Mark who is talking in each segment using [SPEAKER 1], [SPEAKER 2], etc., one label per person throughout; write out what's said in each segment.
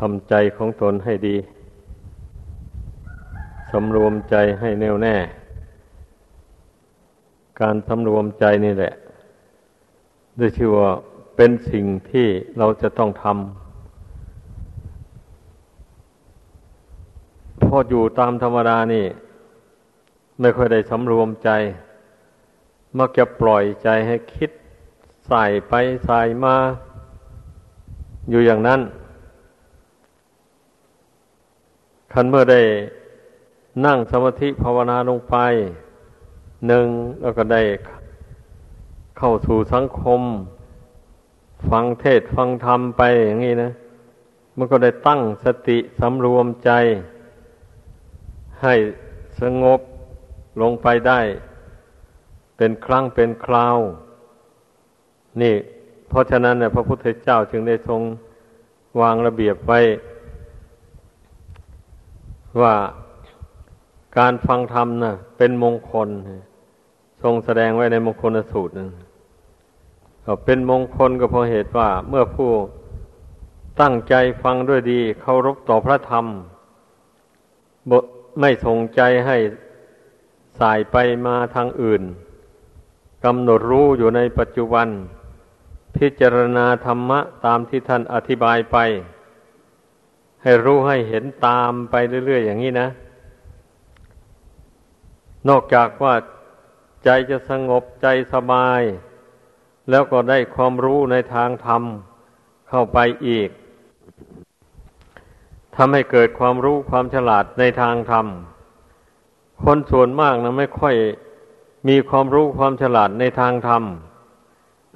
[SPEAKER 1] ทำใจของตนให้ดี สำรวมใจให้แน่วแน่ การสำรวมใจนี่แหละด้วยชื่อว่าเป็นสิ่งที่เราจะต้องทำพออยู่ตามธรรมดานี่ ไม่ค่อยได้สำรวมใจ มักจะปล่อยใจให้คิดใส่ไปใส่มา อยู่อย่างนั้น คันเมื่อได้นั่งสมาธิภาวนาลงไปหนึ่งแล้วก็ได้เข้าสู่สังคม ฟังเทศฟังธรรมไปอย่างนี้นะมันก็ได้ตั้งสติสำรวมใจ ให้สงบลงไปได้ เป็นครั้งเป็นคราว นี่ เพราะฉะนั้นเนี่ยพระพุทธเจ้าจึงได้ทรงวางระเบียบไว้ ว่าการฟังธรรมนะ่ะ เป็นมงคล ทรงแสดงไว้ในมงคลสูตรนึงเป็นมงคลก็เพราะเหตุว่า เมื่อผู้ตั้งใจฟังด้วยดีเคารพต่อพระธรรมไม่ทรงใจให้สายไปมาทางอื่นกำหนดรู้อยู่ในปัจจุบัน พิจารณาธรรมะตามที่ท่านอธิบายไป ให้รู้ให้เห็นตามไปเรื่อย ๆ อย่างนี้นะ นอกจากว่าใจจะสงบใจสบาย แล้วก็ได้ความรู้ในทางธรรมเข้าไปอีกทำให้เกิดความรู้ความฉลาดในทางธรรม คนส่วนมากนะไม่ค่อยมีความรู้ความฉลาดในทางธรรม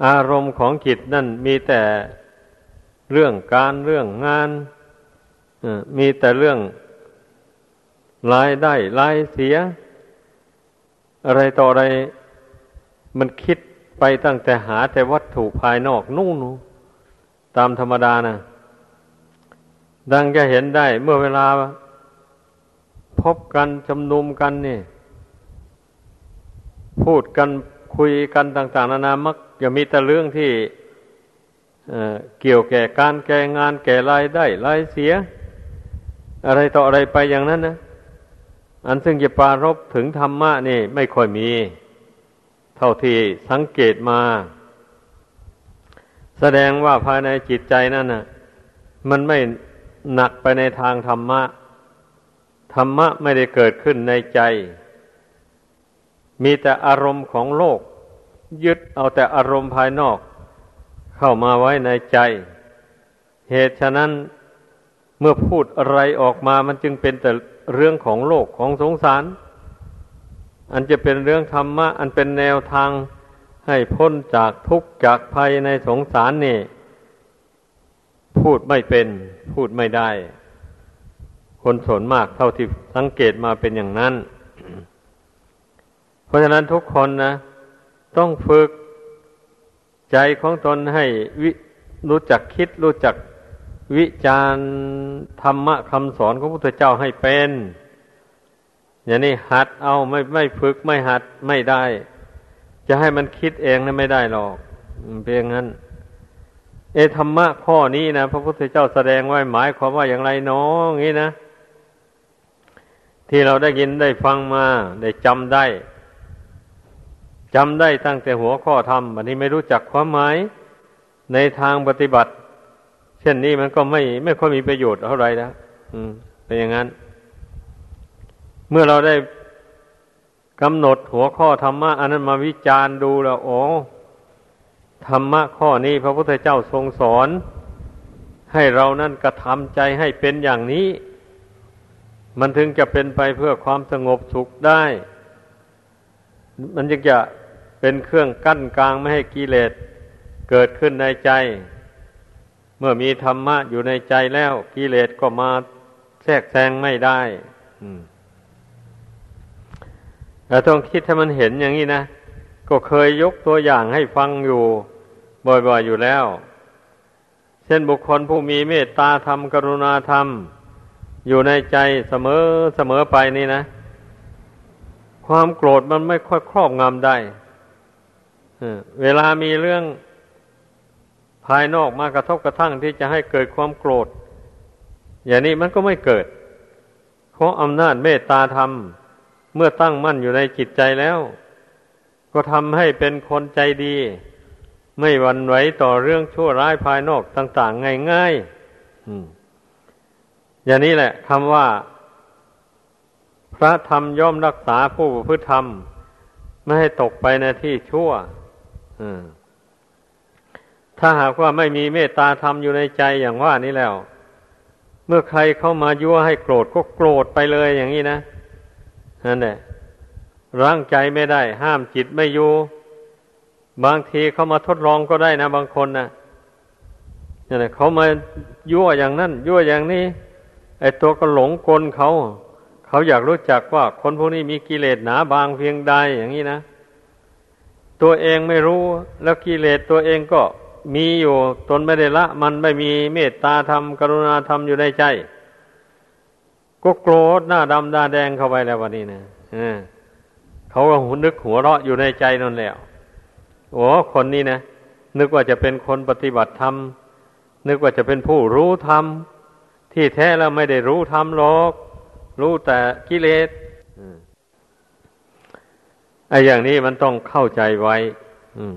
[SPEAKER 1] อารมณ์ของจิตนั่นมีแต่เรื่องการเรื่องงาน มีแต่เรื่องรายได้รายเสีย อะไรต่ออะไรมันคิดไปตั้งแต่หาแต่วัตถุภายนอกนู่นตามธรรมดานะดังจะเห็นได้เมื่อเวลา พบกันจำนุมกันนี่ พูดกันคุยกันต่าง ๆ นานามักจะมีแต่เรื่องที่เกี่ยวแก่การแก่งานแก่รายได้รายเสีย อะไรต่ออะไรไปอย่างนั้นนะอันซึ่งจะปารบถึงธรรมะนี่ไม่ค่อยมี เท่าที่สังเกตมา แสดงว่าภายในจิตใจนั่นนะมันไม่หนักไปในทางธรรมะ ธรรมะไม่ได้เกิดขึ้นในใจ มีแต่อารมณ์ของโลก ยึดเอาแต่อารมณ์ภายนอก เข้ามาไว้ในใจ เหตุฉะนั้น มื่อพูดอะไรออกมามันจึงเป็นแต่เรื่องของโลกของสงสาร อันจะเป็นเรื่องธรรมะ อันเป็นแนวทางให้พ้นจากทุกข์จากภัยในสงสารนี่ พูดไม่เป็น พูดไม่ได้ คนส่วนมากเท่าที่สังเกตมาเป็นอย่างนั้น เพราะฉะนั้นทุกคนนะ ต้องฝึกใจของตนให้รู้จักคิดรู้จัก วิจารธรรมะคำสอนของพระพุทธเจ้าให้เป็น อย่างนี้หัดเอาไม่ไม่ฝึกไม่หัดไม่ได้ จะให้มันคิดเองนะไม่ได้หรอกเพียงนั้น เอธรรมะข้อนี้นะพระพุทธเจ้าแสดงไว้หมายความว่าอย่างไรน้องงี้นะ ที่เราได้ยินได้ฟังมาได้จำได้จำได้ตั้งแต่หัวข้อธรรมอันนี้ไม่รู้จักความหมายในทางปฏิบัติ ช่นนี้มันก็ไม่ไม่ค่อยมีประโยชน์เท่าไรนะอืม เป็นอย่างนั้น เมื่อเราได้กำหนดหัวข้อธรรมะอันนั้นมาวิจารณ์ดูแล้วโอ้ธรรมะข้อนี้พระพุทธเจ้าทรงสอน ให้เรานั่นกระทำใจให้เป็นอย่างนี้ มันถึงจะเป็นไปเพื่อความสงบสุขได้ มันจึงจะเป็นเครื่องกั้นกลางไม่ให้กิเลสเกิดขึ้นในใจ เมื่อมีธรรมะอยู่ในใจแล้วกิเลสก็มาแทรกแซงไม่ได้แต่ต้องคิดให้มันเห็นอย่างนี้นะ ก็เคยยกตัวอย่างให้ฟังอยู่ บ่อยๆอยู่แล้ว เช่นบุคคลผู้มีเมตตาธรรม กรุณาธรรม อยู่ในใจเสมอเสมอไปนี่นะ ความโกรธมันไม่ค่อยครอบงำได้เวลามีเรื่อง ภายนอกมากระทบกระทั่งที่จะให้เกิดความโกรธ อย่างนี้มันก็ไม่เกิด เพราะอำนาจเมตตาธรรม เมื่อตั้งมั่นอยู่ในจิตใจแล้ว ก็ทำให้เป็นคนใจดี ไม่หวั่นไหวต่อเรื่องชั่วร้ายภายนอกต่าง ๆ ง่ายๆอย่างนี้แหละคำว่า พระธรรมย่อมรักษาผู้ประพฤติธรรม ไม่ให้ตกไปในที่ชั่ว อืม ถ้าหากว่าไม่มีเมตตาธรรมอยู่ในใจอย่างว่านี้แล้ว เมื่อใครเข้ามายั่วให้โกรธก็โกรธไปเลยอย่างนี้นะนั่นแหละร่างใจไม่ได้ ห้ามจิตไม่อยู่ บางทีเขามาทดลองก็ได้นะ บางคนนะนี่นแหละเขามายั่วอย่างนั้นยั่วอย่างนี้ไอ้ตัวก็หลงกลเขาเขาอยากรู้จักว่าคนพวกนี้มีกิเลสหนาบางเพียงใดอย่างนี้นะ ตัวเองไม่รู้แล้วกิเลสตัวเองก็ มีอยู่ตนไม่ได้ละ มันไม่มีเมตตาธรรมกรุณาธรรมอยู่ในใจ ก็โกรธหน้าดำหน้าแดงเข้าไปแล้ววันนี้นะเขาก็หุนึกหัวเราะอยู่ในใจนั่นแล้วโอ้คนนี้นะนึกว่าจะเป็นคนปฏิบัติธรรมนึกว่าจะเป็นผู้รู้ธรรมที่แท้แล้วไม่ได้รู้ธรรมหรอก รู้แต่กิเลสไอ้อย่างนี้มันต้องเข้าใจไว้ อืม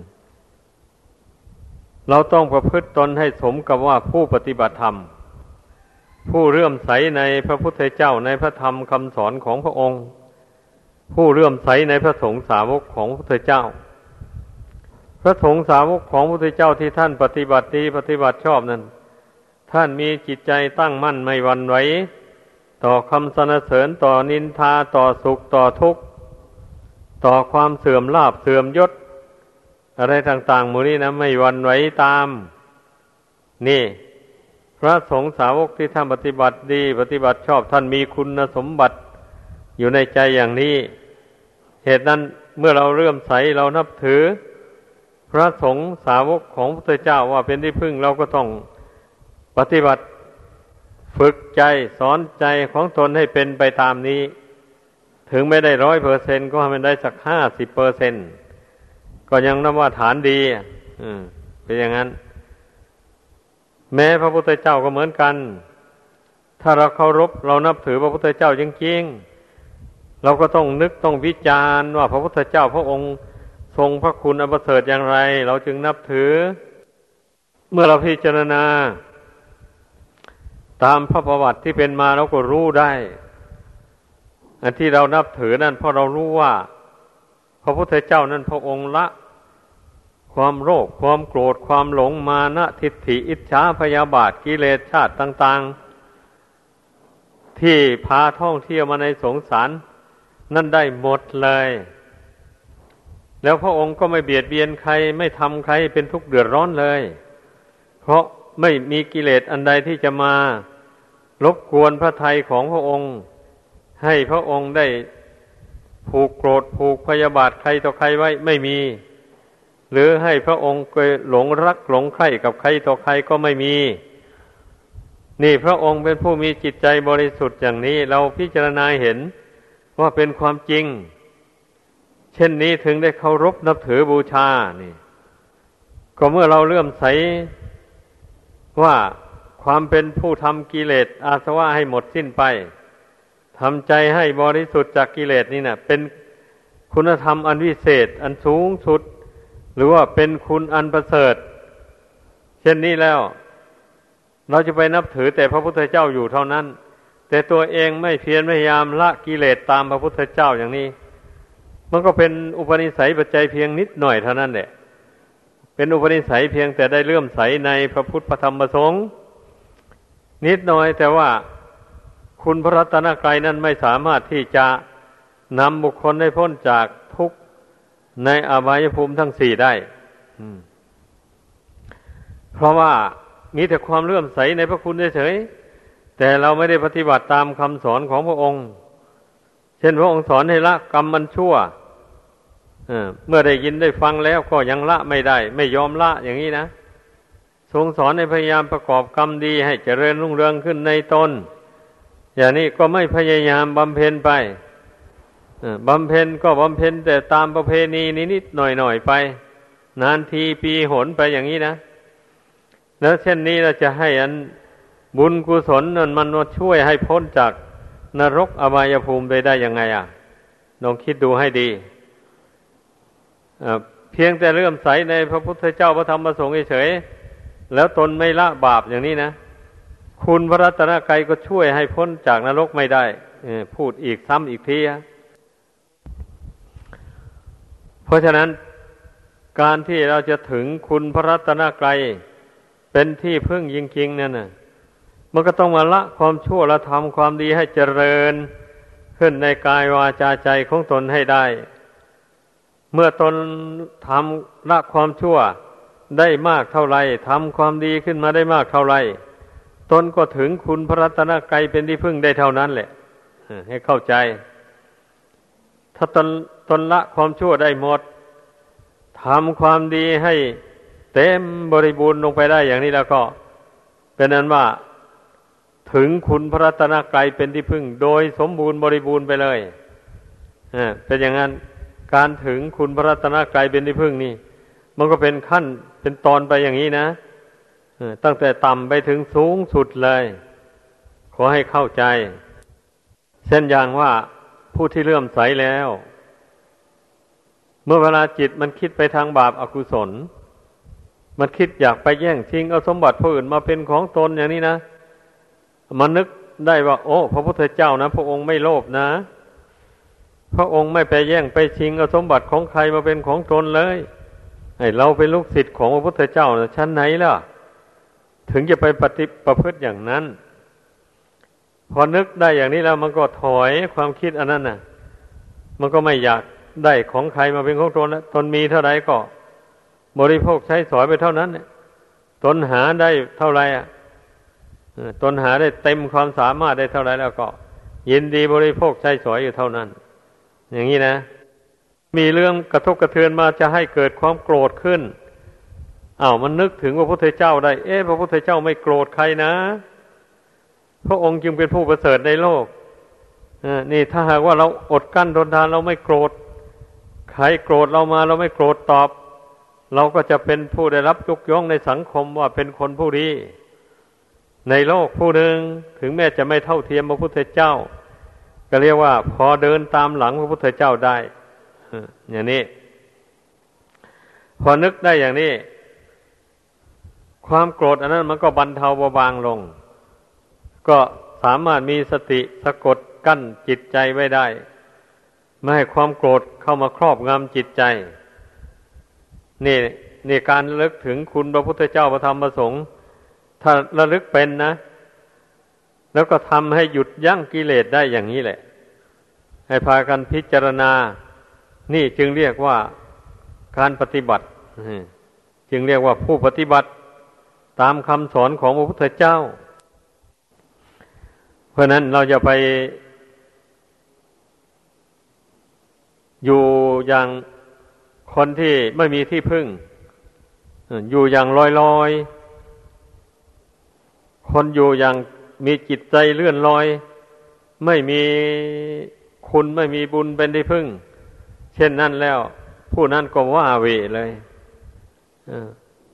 [SPEAKER 1] เราต้องประพฤติตนให้สมกับว่าผู้ปฏิบัติธรรม ผู้เลื่อมใสในพระพุทธเจ้าในพระธรรมคำสอนของพระองค์ ผู้เลื่อมใสในพระสงฆ์สาวกของพระพุทธเจ้า พระสงฆ์สาวกของพระพุทธเจ้าที่ท่านปฏิบัติดีปฏิบัติชอบนั้น ท่านมีจิตใจตั้งมั่นไม่หวั่นไหวต่อคำสนเสริญต่อนินทาต่อสุขต่อทุกข์ ต่อความเสื่อมลาบเสื่อมยศ อะไรต่างๆมูนี้นะไม่วันไหวตาม นี่ พระสงฆ์สาวกที่ท่านปฏิบัติดี ปฏิบัติชอบท่านมีคุณสมบัติอยู่ในใจอย่างนี้ เหตุนั้นเมื่อเราเริ่มใสเรานับถือ พระสงฆ์สาวกของพระเจ้าว่าเป็นที่พึ่งเราก็ต้องปฏิบัติฝึกใจสอนใจของตนให้เป็นไปตามนี้ ถึงไม่ได้ร้อยเปอร์เซนก็ให้มันได้สักห้าสิบเปอร์เซนต์ ก็ยังนับว่าฐานดีเป็นอย่างนั้น แม้พระพุทธเจ้าก็เหมือนกัน ถ้าเราเคารพเรานับถือพระพุทธเจ้าจริงๆเราก็ต้องนึกต้องวิจารณ์ว่าพระพุทธเจ้าพระองค์ทรงพระคุณอันประเสริฐอย่างไร เราจึงนับถือ เมื่อเราพิจารณา ตามพระประวัติที่เป็นมาเราก็รู้ได้ อันที่เรานับถือนั่นเพราะเรารู้ว่า ระพุทธเจ้านั้นพระองค์ละ ความโรค ความโกรธความหลงมานะทิฏฐิอิจฉาพยาบาทกิเลสชาติต่าง ๆ ที่พาท่องเที่ยวมาในสงสาร นั่นได้หมดเลย แล้วพระองค์ก็ไม่เบียดเบียนใครไม่ทำใครเป็นทุกข์เดือดร้อนเลย เพราะไม่มีกิเลสอันใดที่จะมารบกวนพระทัยของพระองค์ ให้พระองค์ได้ ผูกโกรธผูกพยาบาทใครต่อใครไว้ไม่มี หรือให้พระองค์หลงรักหลงใครกับใครต่อใครก็ไม่มี นี่พระองค์เป็นผู้มีจิตใจบริสุทธิ์อย่างนี้เราพิจารณาเห็นว่าเป็นความจริง เช่นนี้ถึงได้เคารพนับถือบูชานี่ ก็เมื่อเราเลื่อมใสว่าความเป็นผู้ทำกิเลสอาสวะให้หมดสิ้นไป ทำใจให้บริสุทธิ์จากกิเลสนี่นะเป็นคุณธรรมอันวิเศษ อันสูงสุด หรือว่าเป็นคุณอันประเสริฐ เช่นนี้แล้ว เราจะไปนับถือแต่พระพุทธเจ้าอยู่เท่านั้น แต่ตัวเองไม่เพียรพยายามละกิเลสตามพระพุทธเจ้าอย่างนี้ มันก็เป็นอุปนิสัยปัจจัยเพียงนิดหน่อยเท่านั้นแหละเป็นอุปนิสัยเพียงแต่ได้เลื่อมใสในพระพุทธธรรมพระสงฆ์นิดหน่อยแต่ว่า คุณพระรัตนกรัยนั้นไม่สามารถที่จะนำบุคคลได้พ้นจากทุกข์ในอบายภูมิทั้งสี่ได้เพราะว่ามีแต่ความเลื่อมใสในพระคุณเฉยๆแต่เราไม่ได้ปฏิบัติตามคำสอนของพระองค์ เช่นพระองค์สอนให้ละกรรมมันชั่วเมื่อได้ยินได้ฟังแล้วก็ยังละไม่ได้ ไม่ยอมละอย่างนี้นะทรงสอนให้พยายามประกอบกรรมดีให้เจริญรุ่งเรืองขึ้นในตน อย่างนี้ก็ไม่พยายามบำเพ็ญไปบำเพ็ญก็บำเพ็ญแต่ตามประเพณีนิดๆหน่อยๆไป นานทีปีหนไปอย่างนี้นะ แล้วเช่นนี้เราจะให้อันบุญกุศลนั่นมันมาช่วยให้พ้นจากนรกอบายภูมิไปได้ยังไงอะลองคิดดูให้ดีเพียงแต่เลื่อมใสในพระพุทธเจ้าพระธรรมพระสงฆ์เฉยแล้วตนไม่ละบาปอย่างนี้นะ คุณพระรัตนกรัยก็ช่วยให้พ้นจากนรกไม่ได้พูดอีกซ้ำอีกทีเพราะฉะนั้นการที่เราจะถึงคุณพระรัตนกรัยเป็นที่พึ่งจริงๆนั่นนะมันก็ต้องมาละความชั่วและทำความดีให้เจริญขึ้นในกายวาจาใจของตนให้ได้ เมื่อตนทำละความชั่วได้มากเท่าไรทำความดีขึ้นมาได้มากเท่าไร ตนก็ถึงคุณพระรัตนกรัยเป็นที่พึ่งได้เท่านั้นแหละให้เข้าใจ ถ้าตนตนละความชั่วได้หมดทำความดีให้เต็มบริบูรณ์ลงไปได้อย่างนี้แล้วก็ เป็นนั้นว่า ถึงคุณพระรัตนกรัยเป็นที่พึ่ง โดยสมบูรณ์บริบูรณ์ไปเลยเป็นอย่างนั้นการถึงคุณพระรัตนกรัยเป็นที่พึ่งนี่ มันก็เป็นขั้นเป็นตอนไปอย่างนี้นะ ตั้งแต่ต่ำไปถึงสูงสุดเลย ขอให้เข้าใจ เช่นอย่างว่าผู้ที่เลื่อมใสแล้ว เมื่อเวลาจิตมันคิดไปทางบาปอากุศล มันคิดอยากไปแย่งชิงเอาสมบัติผู้อื่นมาเป็นของตนอย่างนี้นะมันนึกได้ว่า โอ้ พระพุทธเจ้านะ พระองค์ไม่โลภนะ พระองค์ไม่ไปแย่งไปชิงเอาสมบัติของใครมาเป็นของตนเลยไอเราเป็นลูกศิษย์ของพระพุทธเจ้านะชั้นไหนล่ะ ถึงจะไปปฏิประพฤติอย่างนั้น พอนึกได้อย่างนี้แล้วมันก็ถอยความคิดอันนั้นน่ะ มันก็ไม่อยากได้ของใครมาเป็นของตนแล้วตนมีเท่าไรก็ บริโภคใช้สอยไปเท่านั้นเนี่ยตนหาได้เท่าไรอะตนหาได้เต็มความสามารถได้เท่าไรแล้วก็ ยินดีบริโภคใช้สอยอยู่เท่านั้น อย่างนี้นะ มีเรื่องกระทบกระเทือนมาจะให้เกิดความโกรธขึ้น อา้าวมันนึกถึงพระพุทธเจ้าได้ เอ๊ะพระพุทธเจ้าไม่โกรธใครนะ พระองค์จึงเป็นผู้ประเสริฐในโลกนี่ถ้าหากว่าเราอดกั้นทนทานเราไม่โกรธ ใครโกรธเรามาเราไม่โกรธตอบ เราก็จะเป็นผู้ได้รับยกย่องในสังคมว่าเป็นคนผู้ดี ในโลกผู้หนึ่งถึงแม้จะไม่เท่าเทียมพระพุทธเจ้า ก็เรียกว่า พอเดินตามหลังพระพุทธเจ้าได้อย่างนี้ พอนึกได้อย่างนี้ ความโกรธอันนั้นมันก็บรรเทาเบาบางลง ก็สามารถมีสติสะกดกั้นจิตใจไว้ได้ ไม่ให้ความโกรธเข้ามาครอบงำจิตใจ นี่นี่การเลิกถึงคุณพระพุทธเจ้าพระธรรมพระสงฆ์ถ้าระลึกเป็นนะ แล้วก็ทำให้หยุดยั้งกิเลสได้อย่างนี้แหละ ให้พากันพิจารณา นี่จึงเรียกว่าการปฏิบัติ จึงเรียกว่าผู้ปฏิบัติ ตามคำสอนของพระพุทธเจ้า เพราะนั้นเราจะไป อยู่อย่างคนที่ไม่มีที่พึ่ง อยู่อย่างลอยลอยคนอยู่อย่างมีจิตใจเลื่อนลอย ไม่มีคุณไม่มีบุญเป็นที่พึ่ง เช่นนั้นแล้ว ผู้นั้นก็ว่าเวเลย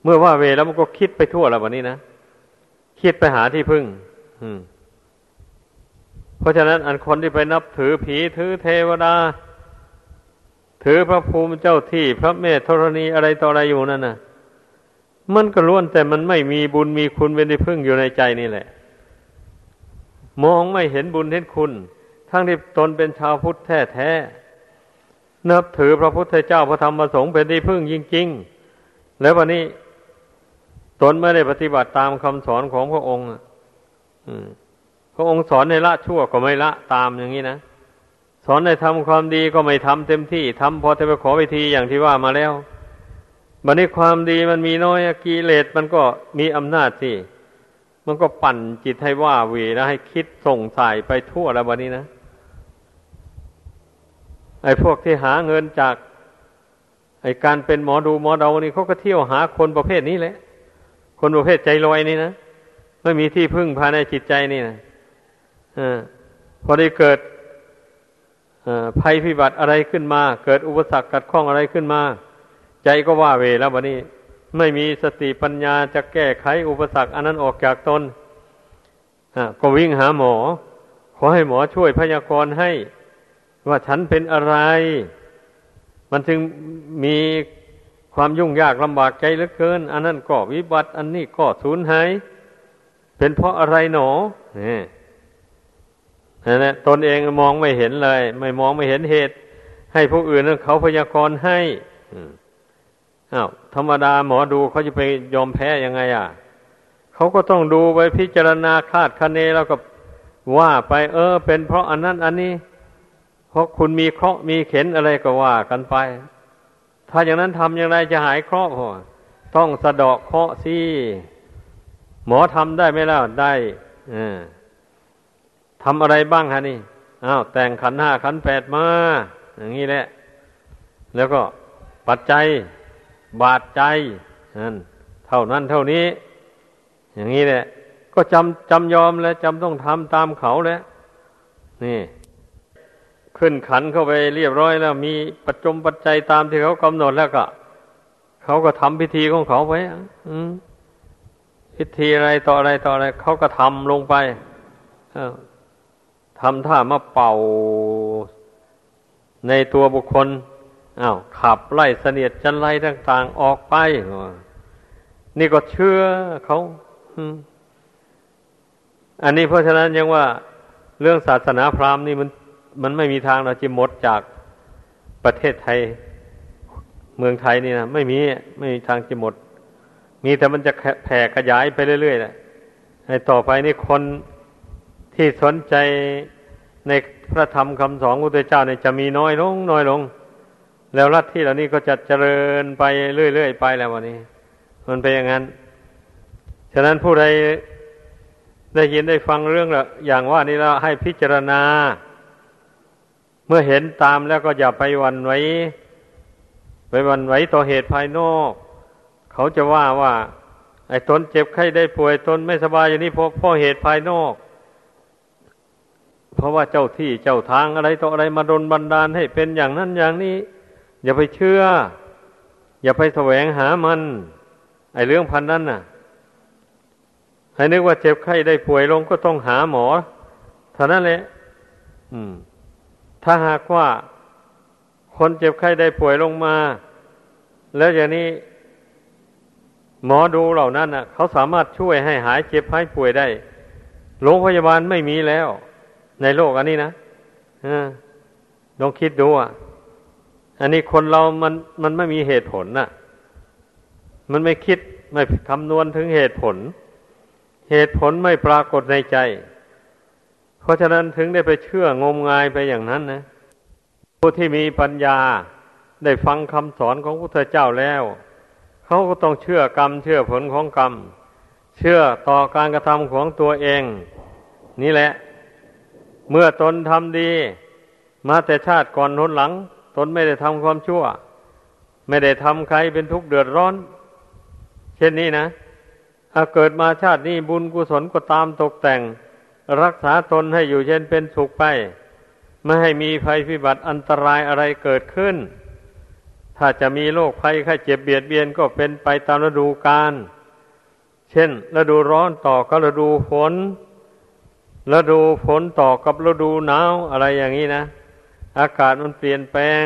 [SPEAKER 1] เมื่อว่าเวแล้วมันก็คิดไปทั่วแล้ววันนี้นะคิดไปหาที่พึ่งเพราะฉะนั้น อันคนที่ไปนับถือผีถือเทวดา ถือพระภูมิเจ้าที่พระเมธธรณีอะไรต่ออะไรอยู่นั่นนะ่ะ มันก็ล้วนแต่มันไม่มีบุญมีคุณเป็นที่พึ่งอยู่ในใจนี่แหละ มองไม่เห็นบุญเห็นคุณ ทั้งที่ตนเป็นชาวพุทธแท้แท้นับถือพระพุทธเจ้าพระธรรมพระสงฆ์เป็นที่พึ่งจริง ๆ แล้ววันนี้ ตนไม่ได้ปฏิบัติตามคำสอนของพระองค์พระองค์สอนในละชั่วก็ไม่ละตามอย่างนี้นะสอนในทำความดีก็ไม่ทำเต็มที่ทำพอจะไปขอไปทีอย่างที่ว่ามาแล้วบันนี้ความดีมันมีน้อยกิเลสมันก็มีอำนาจสิมันก็ปั่นจิตให้ว่าเวแล้วให้คิดส่งสายไปทั่วแล้วบันนี้นะไอ้พวกที่หาเงินจากไอ้การเป็นหมอดูหมอเดานี่เขาก็เที่ยวหาคนประเภทนี้แหละ คนประเภทใจลอยนี่นะไม่มีที่พึ่งภายในจิตใจนี่นะอพอได้เกิดภัยพิบัติอะไรขึ้นมา เกิดอุปสรรคกัดข้องอะไรขึ้นมา ใจก็ว่าเวแล้ววันนี้ ไม่มีสติปัญญาจะแก้ไขอุปสรรคอันนั้นออกจากตนก็วิ่งหาหมอ ขอให้หมอช่วยพยากรณ์ให้ ว่าฉันเป็นอะไร มันจึงมี ความยุ่งยากลำบากใจเหลือเกิน อันนั้นก็วิบัติ อันนี้ก็สูญหาย เป็นเพราะอะไรหนอนี่นั่นแหละตนเองมองไม่เห็นเลย ไม่มองไม่เห็นเหตุ ให้ผู้อื่นเขาพยากรณ์ให้อ้าวธรรมดาหมอดูเขาจะไปยอมแพ้ยังไง อะเขาก็ต้องดูไปพิจารณาคาดคะเนแล้วก็ว่าไป เออ เป็นเพราะอันนั้น อันนี้ เพราะคุณมีเคราะห์มีเข็นอะไรก็ว่ากันไป ถ้าอย่างนั้นทำอย่างไรจะหายเคราะห์ต้องสะดอกเคราะห์สิหมอทำได้ไหมล่ะได้ทำอะไรบ้างฮะนี่อ้าวแต่งขันห้าขันแปดมา อย่างนี้แหละ แล้วก็ปัจจัย บาดใจนั่นเท่านั้นเท่านี้ อย่างนี้แหละ ก็จำจำยอมแล้วจำต้องทำตามเขาแล้วนี่ ขึ้นขันเข้าไปเรียบร้อยแล้ว มีปัจจมปัจจัยตามที่เขากำหนดแล้วก็เขาก็ทำพิธีของเขาไปอืพิธีอะไรต่ออะไรต่ออะไรเขาก็ทำลงไปทำท่ามาเป่าในตัวบุคคลอา้าวขับไล่เสนียดจันไรต่าง ๆ ออกไป นี่ก็เชื่อเขาอันนี้เพราะฉะนั้นยังว่าเรื่องศาสนาพราหมณ์นี่มัน มันไม่มีทางเราจะหมดจากประเทศไทย เมืองไทยนี่นะไม่มีไม่มีทางจะหมด มีแต่มันจะแผ่ขยายไปเรื่อยๆแหละให้ต่อไปนี่คนที่สนใจในพระธรรมคำสอนของพระเจ้าเนี่ยจะมีน้อยลง น้อยลง แล้วรัฐที่เหล่านี้ก็จะเจริญไปเรื่อยๆไปแล้ววันนี้ มันเป็นอย่างนั้น ฉะนั้นผู้ใดได้ยินได้ฟังเรื่องอย่างว่านี้แล้วให้พิจารณา เมื่อเห็นตามแล้วก็อย่าไปวันไว้ ไปวันไว้ต่อเหตุภายนอก เขาจะว่าว่า ไอ้ตนเจ็บไข้ได้ป่วยตนไม่สบายอย่างนี้เพราะเพราะเหตุภายนอก เพราะว่าเจ้าที่เจ้าทางอะไรต่ออะไรมาดนบันดาลให้เป็นอย่างนั้นอย่างนี้ อย่าไปเชื่อ อย่าไปแสวงหามัน ไอ้เรื่องพันนั้นน่ะ ให้นึกว่าเจ็บไข้ได้ป่วยลงก็ต้องหาหมอเท่านั้นแหละอืม ถ้าหากว่าคนเจ็บไข้ได้ป่วยลงมา แล้วอย่างนี้หมอดูเหล่านั้นน่ะ เขาสามารถช่วยให้หายเจ็บหายป่วยได้โรงพยาบาลไม่มีแล้ว ในโลกอันนี้นะลองคิดดูอะ อันนี้คนเรามันมันไม่มีเหตุผลน่ะ มันไม่คิดไม่คำนวณถึงเหตุผล เหตุผลไม่ปรากฏในใจ เพราะฉะนั้นถึงได้ไปเชื่องมงายไปอย่างนั้นนะ ผู้ที่มีปัญญาได้ฟังคำสอนของพระพุทธเจ้าแล้ว เขาก็ต้องเชื่อกรรม เชื่อผลของกรรม เชื่อต่อการกระทำของตัวเอง นี่แหละ เมื่อตนทำดี มาแต่ชาติก่อนน้นหลัง ตนไม่ได้ทำความชั่ว ไม่ได้ทำใครเป็นทุกข์เดือดร้อน เช่นนี้นะถ้าเกิดมาชาตินี้บุญกุศลก็ตามตกแต่ง รักษาตนให้อยู่เช่นเป็นสุขไป ไม่ให้มีภัยพิบัติอันตรายอะไรเกิดขึ้น ถ้าจะมีโรคภัยไข้เจ็บเบียดเบียนก็เป็นไปตามฤดูกาลเช่น ฤดูร้อนต่อกับฤดูฝนฤดูฝนต่อกับฤดูหนาวอะไรอย่างนี้นะ อากาศมันเปลี่ยนแปลง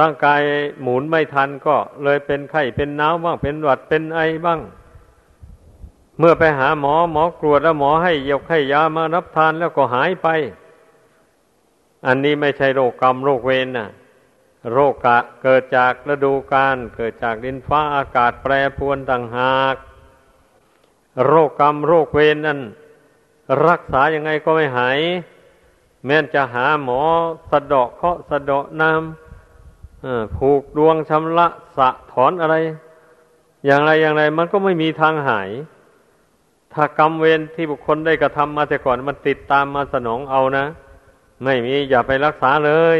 [SPEAKER 1] ร่างกายหมุนไม่ทันก็เลยเป็นไข้เป็นหนาวบ้างเป็นหวัดเป็นไอบ้าง เมื่อไปหาหมอหมอกรวดแล้วหมอให้ยกให้ยามารับทานแล้วก็หายไป อันนี้ไม่ใช่โรคกรรมโรคเวรนะโรคกะเกิดจากฤดูกาลเกิดจากดินฟ้าอากาศแปรปรวนต่างหาก โรคกรรมโรคเวรนั้นรักษายังไงก็ไม่หาย แม้นจะหาหมอสะดอกเคาะสะดอกน้ำผูกดวงชำระสะถอนอะไร อย่างไรอย่างไรมันก็ไม่มีทางหาย ถ้ากรรมเวรที่บุคคลได้กระทำมาแต่ก่อนมันติดตามมาสนองเอานะ ไม่มีอย่าไปรักษาเลย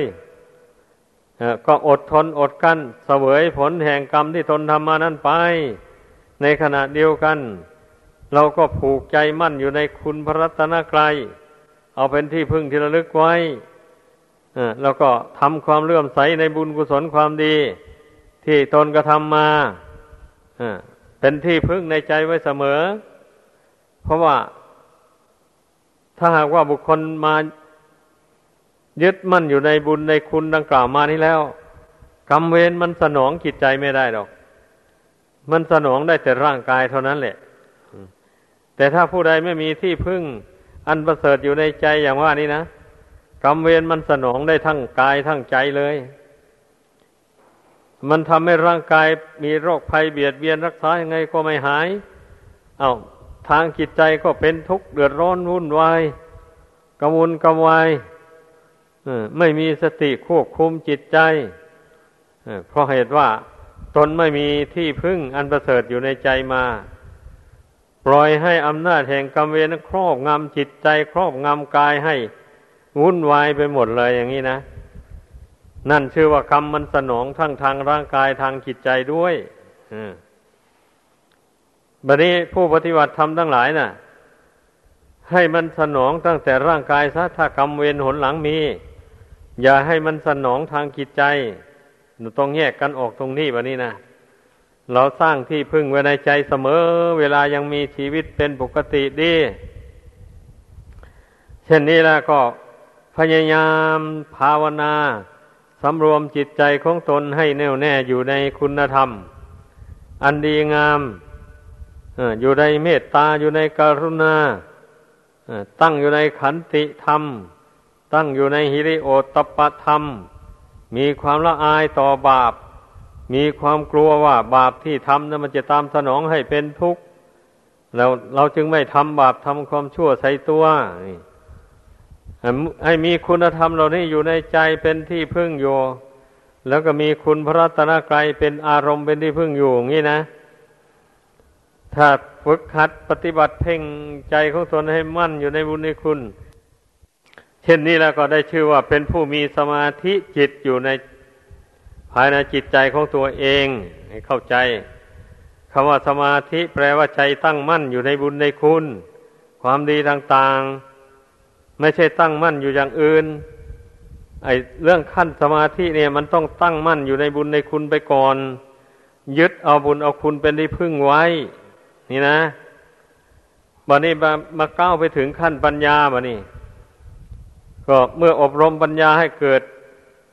[SPEAKER 1] ก็อดทนอดกั้นเสวยผลแห่งกรรมที่ตนทำมานั้นไป ในขณะเดียวกัน เราก็ผูกใจมั่นอยู่ในคุณพระรัตนกรัยเอาเป็นที่พึ่งที่ระลึกไว้แล้วก็ทำความเลื่อมใสในบุญกุศลความดี ที่ตนกระทำมาเป็นที่พึ่งในใจไว้เสมอ เพราะว่า ถ้าหากว่าบุคคลมายึดมั่นอยู่ในบุญในคุณดังกล่าวมานี้แล้วกรรมเวรมันสนองจิตใจไม่ได้หรอก มันสนองได้แต่ร่างกายเท่านั้นแหละ แต่ถ้าผู้ใดไม่มีที่พึ่ง อันประเสริฐอยู่ในใจอย่างว่านี้นะกรรมเวรมันสนองได้ทั้งกายทั้งใจเลย มันทำให้ร่างกายมีโรคภัยเบียดเบียนรักษายังไงก็ไม่หาย เอา้า ทางจิตใจก็เป็นทุกข์เดือดร้อนวุ่นวายกระวนกระวายไม่มีสติควบคุมจิตใจเพราะเหตุว่าตนไม่มีที่พึ่งอันประเสริฐอยู่ในใจมา ปล่อยให้อำนาจแห่งกรรมเวรครอบงำจิตใจครอบงำกายให้วุ่นวายไปหมดเลยอย่างนี้นะ นั่นชื่อว่ากรรมมันสนองทั้งทางร่างกายทางจิตใจด้วย บัดนี้ผู้ปฏิบัติธรรมทั้งหลายนะ่ะ ให้มันสนองตั้งแต่ร่างกายซะถ้ากรรมเวรหนหลังมี อย่าให้มันสนองทางจิตใจต้องแยกกันออกตรงนี้บัดนี้นะเราสร้างที่พึ่งไว้ในใจเสมอ เวลายังมีชีวิตเป็นปกติดี เช่นนี้แล้วก็พยายามภาวนาสำรวมจิตใจของตนให้แน่วแน่อยู่ในคุณธรรม อันดีงาม อยู่ในเมตตาอยู่ในกรุณาตั้งอยู่ในขันติธรรม ตั้งอยู่ในฮิริโอตปธรรม มีความละอายต่อบาป มีความกลัวว่าบาปที่ทำนั้นมันจะตามสนองให้เป็นทุกข์แล้วเราจึงไม่ทำบาปทำความชั่วใส่ตัวให้มีคุณธรรมเหล่านี้อยู่ในใจเป็นที่พึ่งอยู่ แล้วก็มีคุณพระรัตนกรัยเป็นอารมณ์เป็นที่พึ่งอยู่อย่างนี้นะ ถ้าฝึกหัดปฏิบัติเพ่งใจของตนให้มั่นอยู่ในบุญในคุณ เช่นนี้แล้วก็ได้ชื่อว่าเป็นผู้มีสมาธิจิตอยู่ในภายในจิตใจของตัวเองให้เข้าใจคำว่าสมาธิแปลว่าใจตั้งมั่นอยู่ในบุญในคุณ ความดีต่างๆ ไม่ใช่ตั้งมั่นอยู่อย่างอื่น ไอเรื่องขั้นสมาธิเนี่ยมันต้องตั้งมั่นอยู่ในบุญในคุณไปก่อน ยึดเอาบุญเอาคุณเป็นที่พึ่งไว้ นี่นะบันนี้มามาก้าวไปถึงขั้นปัญญาบันนี้ ก็เมื่ออบรมปัญญาให้เกิด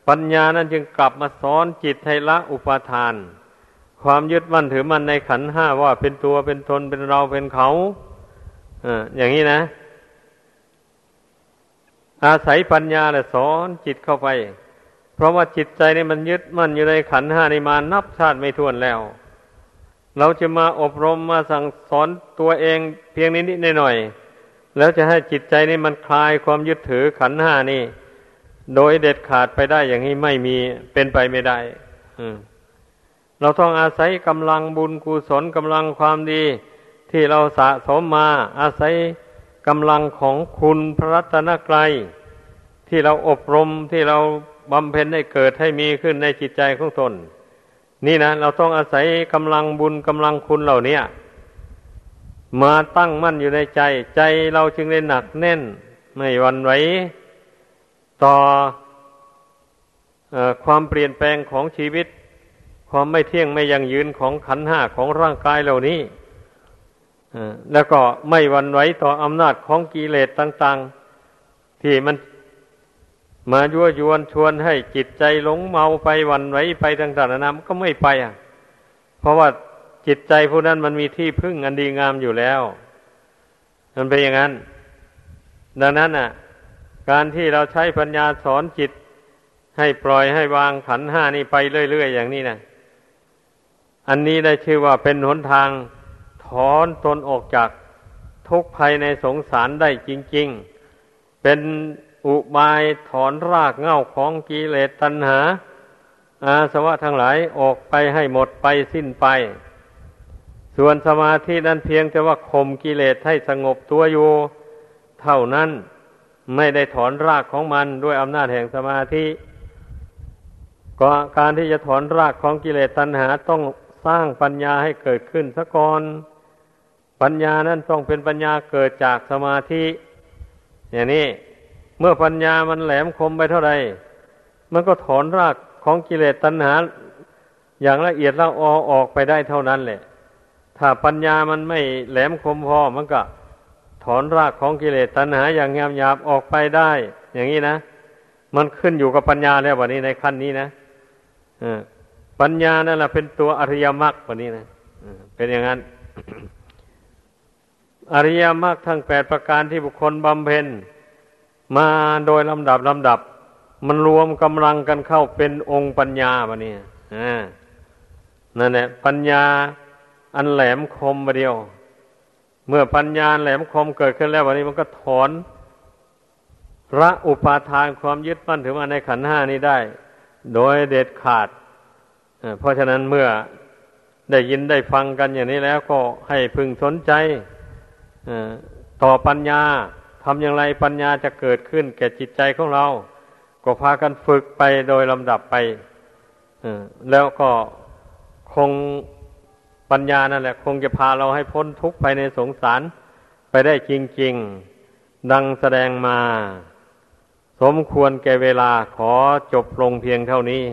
[SPEAKER 1] ปัญญานั้นจึงกลับมาสอนจิตให้ละอุปาทาน ความยึดมั่นถือมั่นในขันห้าว่าเป็นตัวเป็นตนเป็นเราเป็นเขาออย่างนี้นะ อาศัยปัญญาแหละสอนจิตเข้าไป เพราะว่าจิตใจนี่มันยึดมั่นอยู่ในขันห้าในมานับชาติไม่ถ้วนแล้ว เราจะมาอบรมมาสั่งสอนตัวเองเพียงนิดๆหน่อยๆแล้วจะให้จิตใจนี่มันคลายความยึดถือขันห้านี่ โดยเด็ดขาดไปได้อย่างนี้ไม่มีเป็นไปไม่ได้เราต้องอาศัยกำลังบุญกุศลกำลังความดี ที่เราสะสมมาอาศัยกำลังของคุณพระรัตนกรัยที่เราอบรมที่เราบำเพ็ญให้เกิดให้มีขึ้นในจิตใจของตน นี่นะเราต้องอาศัยกำลังบุญกำลังคุณเหล่านี้มาตั้งมั่นอยู่ในใจ ใจเราจึงได้หนักแน่น ไม่หวั่นไหวต่ออความเปลี่ยนแปลงของชีวิต ความไม่เที่ยงไม่ยั่งยืนของขันห้าของร่างกายเหล่านี้แล้วก็ไม่หวั่นไหวต่ออำนาจของกิเลสต่าง ๆ ที่มัน มายั่วยวนชวนให้จิตใจหลงเมาไปวันไหวไปต่างๆนานาก็ไม่ไปอะ เพราะว่าจิตใจผู้นั้นมันมีที่พึ่งอันดีงามอยู่แล้ว มันเป็นอย่างนั้น ดังนั้นอะ การที่เราใช้ปัญญาสอนจิต ให้ปล่อยให้วางขันห้านี่ไปเรื่อยๆอย่างนี้นะอันนี้ได้ชื่อว่าเป็นหนทางถอนตนออกจากทุกภัยในสงสารได้จริง ๆ เป็น อุบายถอนรากเง่าของกิเลสตัณหา อาสวะทั้งหลายออกไปให้หมดไปสิ้นไป ส่วนสมาธินั้นเพียงแต่ว่าข่มกิเลสให้สงบตัวอยู่ เท่านั้นไม่ได้ถอนรากของมันด้วยอำนาจแห่งสมาธิก็การที่จะถอนรากของกิเลสตัณหาต้องสร้างปัญญาให้เกิดขึ้นสะก่อน ปัญญานั้นต้องเป็นปัญญาเกิดจากสมาธิ อย่างนี้ เมื่อปัญญามันแหลมคมไปเท่าไรมันก็ถอนรากของกิเลสตัณหา อย่างละเอียดละออออกไปได้เท่านั้นแหละ ถ้าปัญญามันไม่แหลมคมพอมันก็ถอนรากของกิเลสตัณหาอย่างงามหยาบออกไปได้ อย่างนี้นะ มันขึ้นอยู่กับปัญญาแล้ววันนี้ในขั้นนี้นะปัญญานั่นแหละเป็นตัวอริยมรรควันนี้นะเป็นอย่างนั้น อริยมรรคทั้งแปดประการที่บุคคลบำเพ็ญ มาโดยลำดับลำดับ มันรวมกำลังกันเข้าเป็นองค์ปัญญาวันนี้นั่นแหละปัญญาอันแหลมคมมาเดียว เมื่อปัญญาแหลมคมเกิดขึ้นแล้ววันนี้มันก็ถอนระอุปาทานความยึดมั่นถือมาในขันห้านี้ได้ โดยเด็ดขาดเพราะฉะนั้นเมื่อได้ยินได้ฟังกันอย่างนี้แล้วก็ให้พึงสนใจต่อปัญญา ทำอย่างไรปัญญาจะเกิดขึ้น แก่จิตใจของเรา ก็พากันฝึกไปโดยลำดับไปแล้วก็คงปัญญานั่นแหละ คงจะพาเราให้พ้นทุกข์ไปในสงสารไปได้จริง ๆ ดังแสดงมา สมควรแก่เวลาขอจบลงเพียงเท่านี้